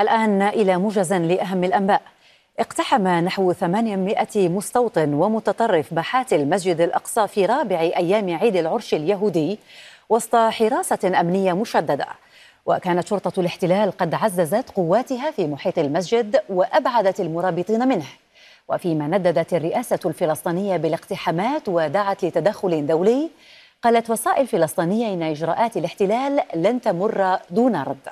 الآن إلى موجز لأهم الأنباء. اقتحم نحو 800 مستوطن ومتطرف بحات المسجد الأقصى في رابع أيام عيد العرش اليهودي وسط حراسة أمنية مشددة. وكانت شرطة الاحتلال قد عززت قواتها في محيط المسجد وأبعدت المرابطين منه. وفيما نددت الرئاسة الفلسطينية بالاقتحامات ودعت لتدخل دولي قالت وسائل فلسطينية إن إجراءات الاحتلال لن تمر دون رد.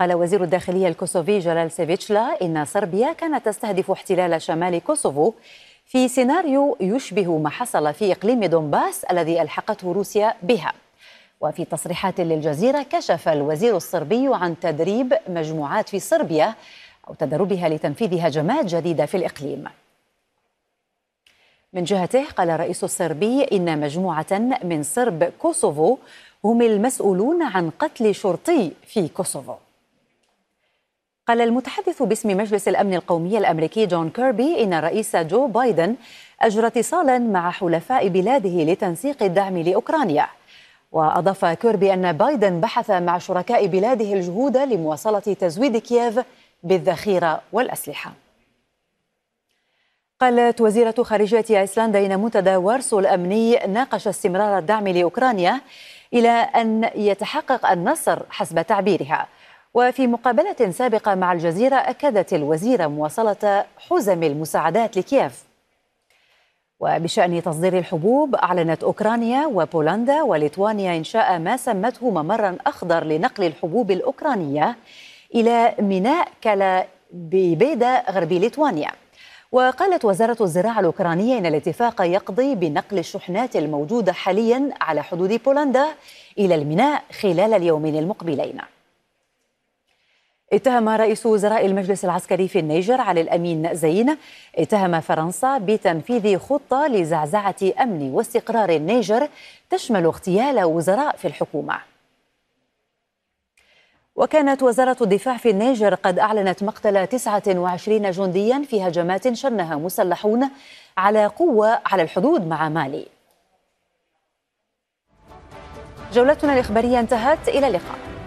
قال وزير الداخلية الكوسوفي جلال سيفيتشلا إن صربيا كانت تستهدف احتلال شمال كوسوفو في سيناريو يشبه ما حصل في إقليم دونباس الذي ألحقته روسيا بها. وفي تصريحات للجزيرة كشف الوزير الصربي عن تدريب مجموعات في صربيا أو تدربها لتنفيذ هجمات جديدة في الإقليم. من جهته قال الرئيس الصربي إن مجموعة من صرب كوسوفو هم المسؤولون عن قتل شرطي في كوسوفو. قال المتحدث باسم مجلس الأمن القومي الأمريكي جون كيربي إن الرئيس جو بايدن أجرى اتصالا مع حلفاء بلاده لتنسيق الدعم لأوكرانيا. وأضاف كيربي أن بايدن بحث مع شركاء بلاده الجهود لمواصلة تزويد كييف بالذخيرة والأسلحة. قالت وزيرة خارجية أيسلندا إن منتدى وارسو الأمني ناقش استمرار الدعم لأوكرانيا إلى أن يتحقق النصر حسب تعبيرها. وفي مقابلة سابقة مع الجزيرة أكدت الوزيرة مواصلة حزم المساعدات لكييف. وبشأن تصدير الحبوب أعلنت أوكرانيا وبولندا وليتوانيا إنشاء ما سمته ممرا أخضر لنقل الحبوب الأوكرانية إلى ميناء كالا ببيدا غربي ليتوانيا. وقالت وزارة الزراعة الأوكرانية إن الاتفاق يقضي بنقل الشحنات الموجودة حاليا على حدود بولندا إلى الميناء خلال اليومين المقبلين. اتهم رئيس وزراء المجلس العسكري في النيجر علي الأمين زين اتهم فرنسا بتنفيذ خطة لزعزعة أمن واستقرار النيجر تشمل اغتيال وزراء في الحكومة. وكانت وزارة الدفاع في النيجر قد أعلنت مقتل 29 جنديا في هجمات شنها مسلحون على قوة على الحدود مع مالي. جولتنا الإخبارية انتهت إلى اللقاء.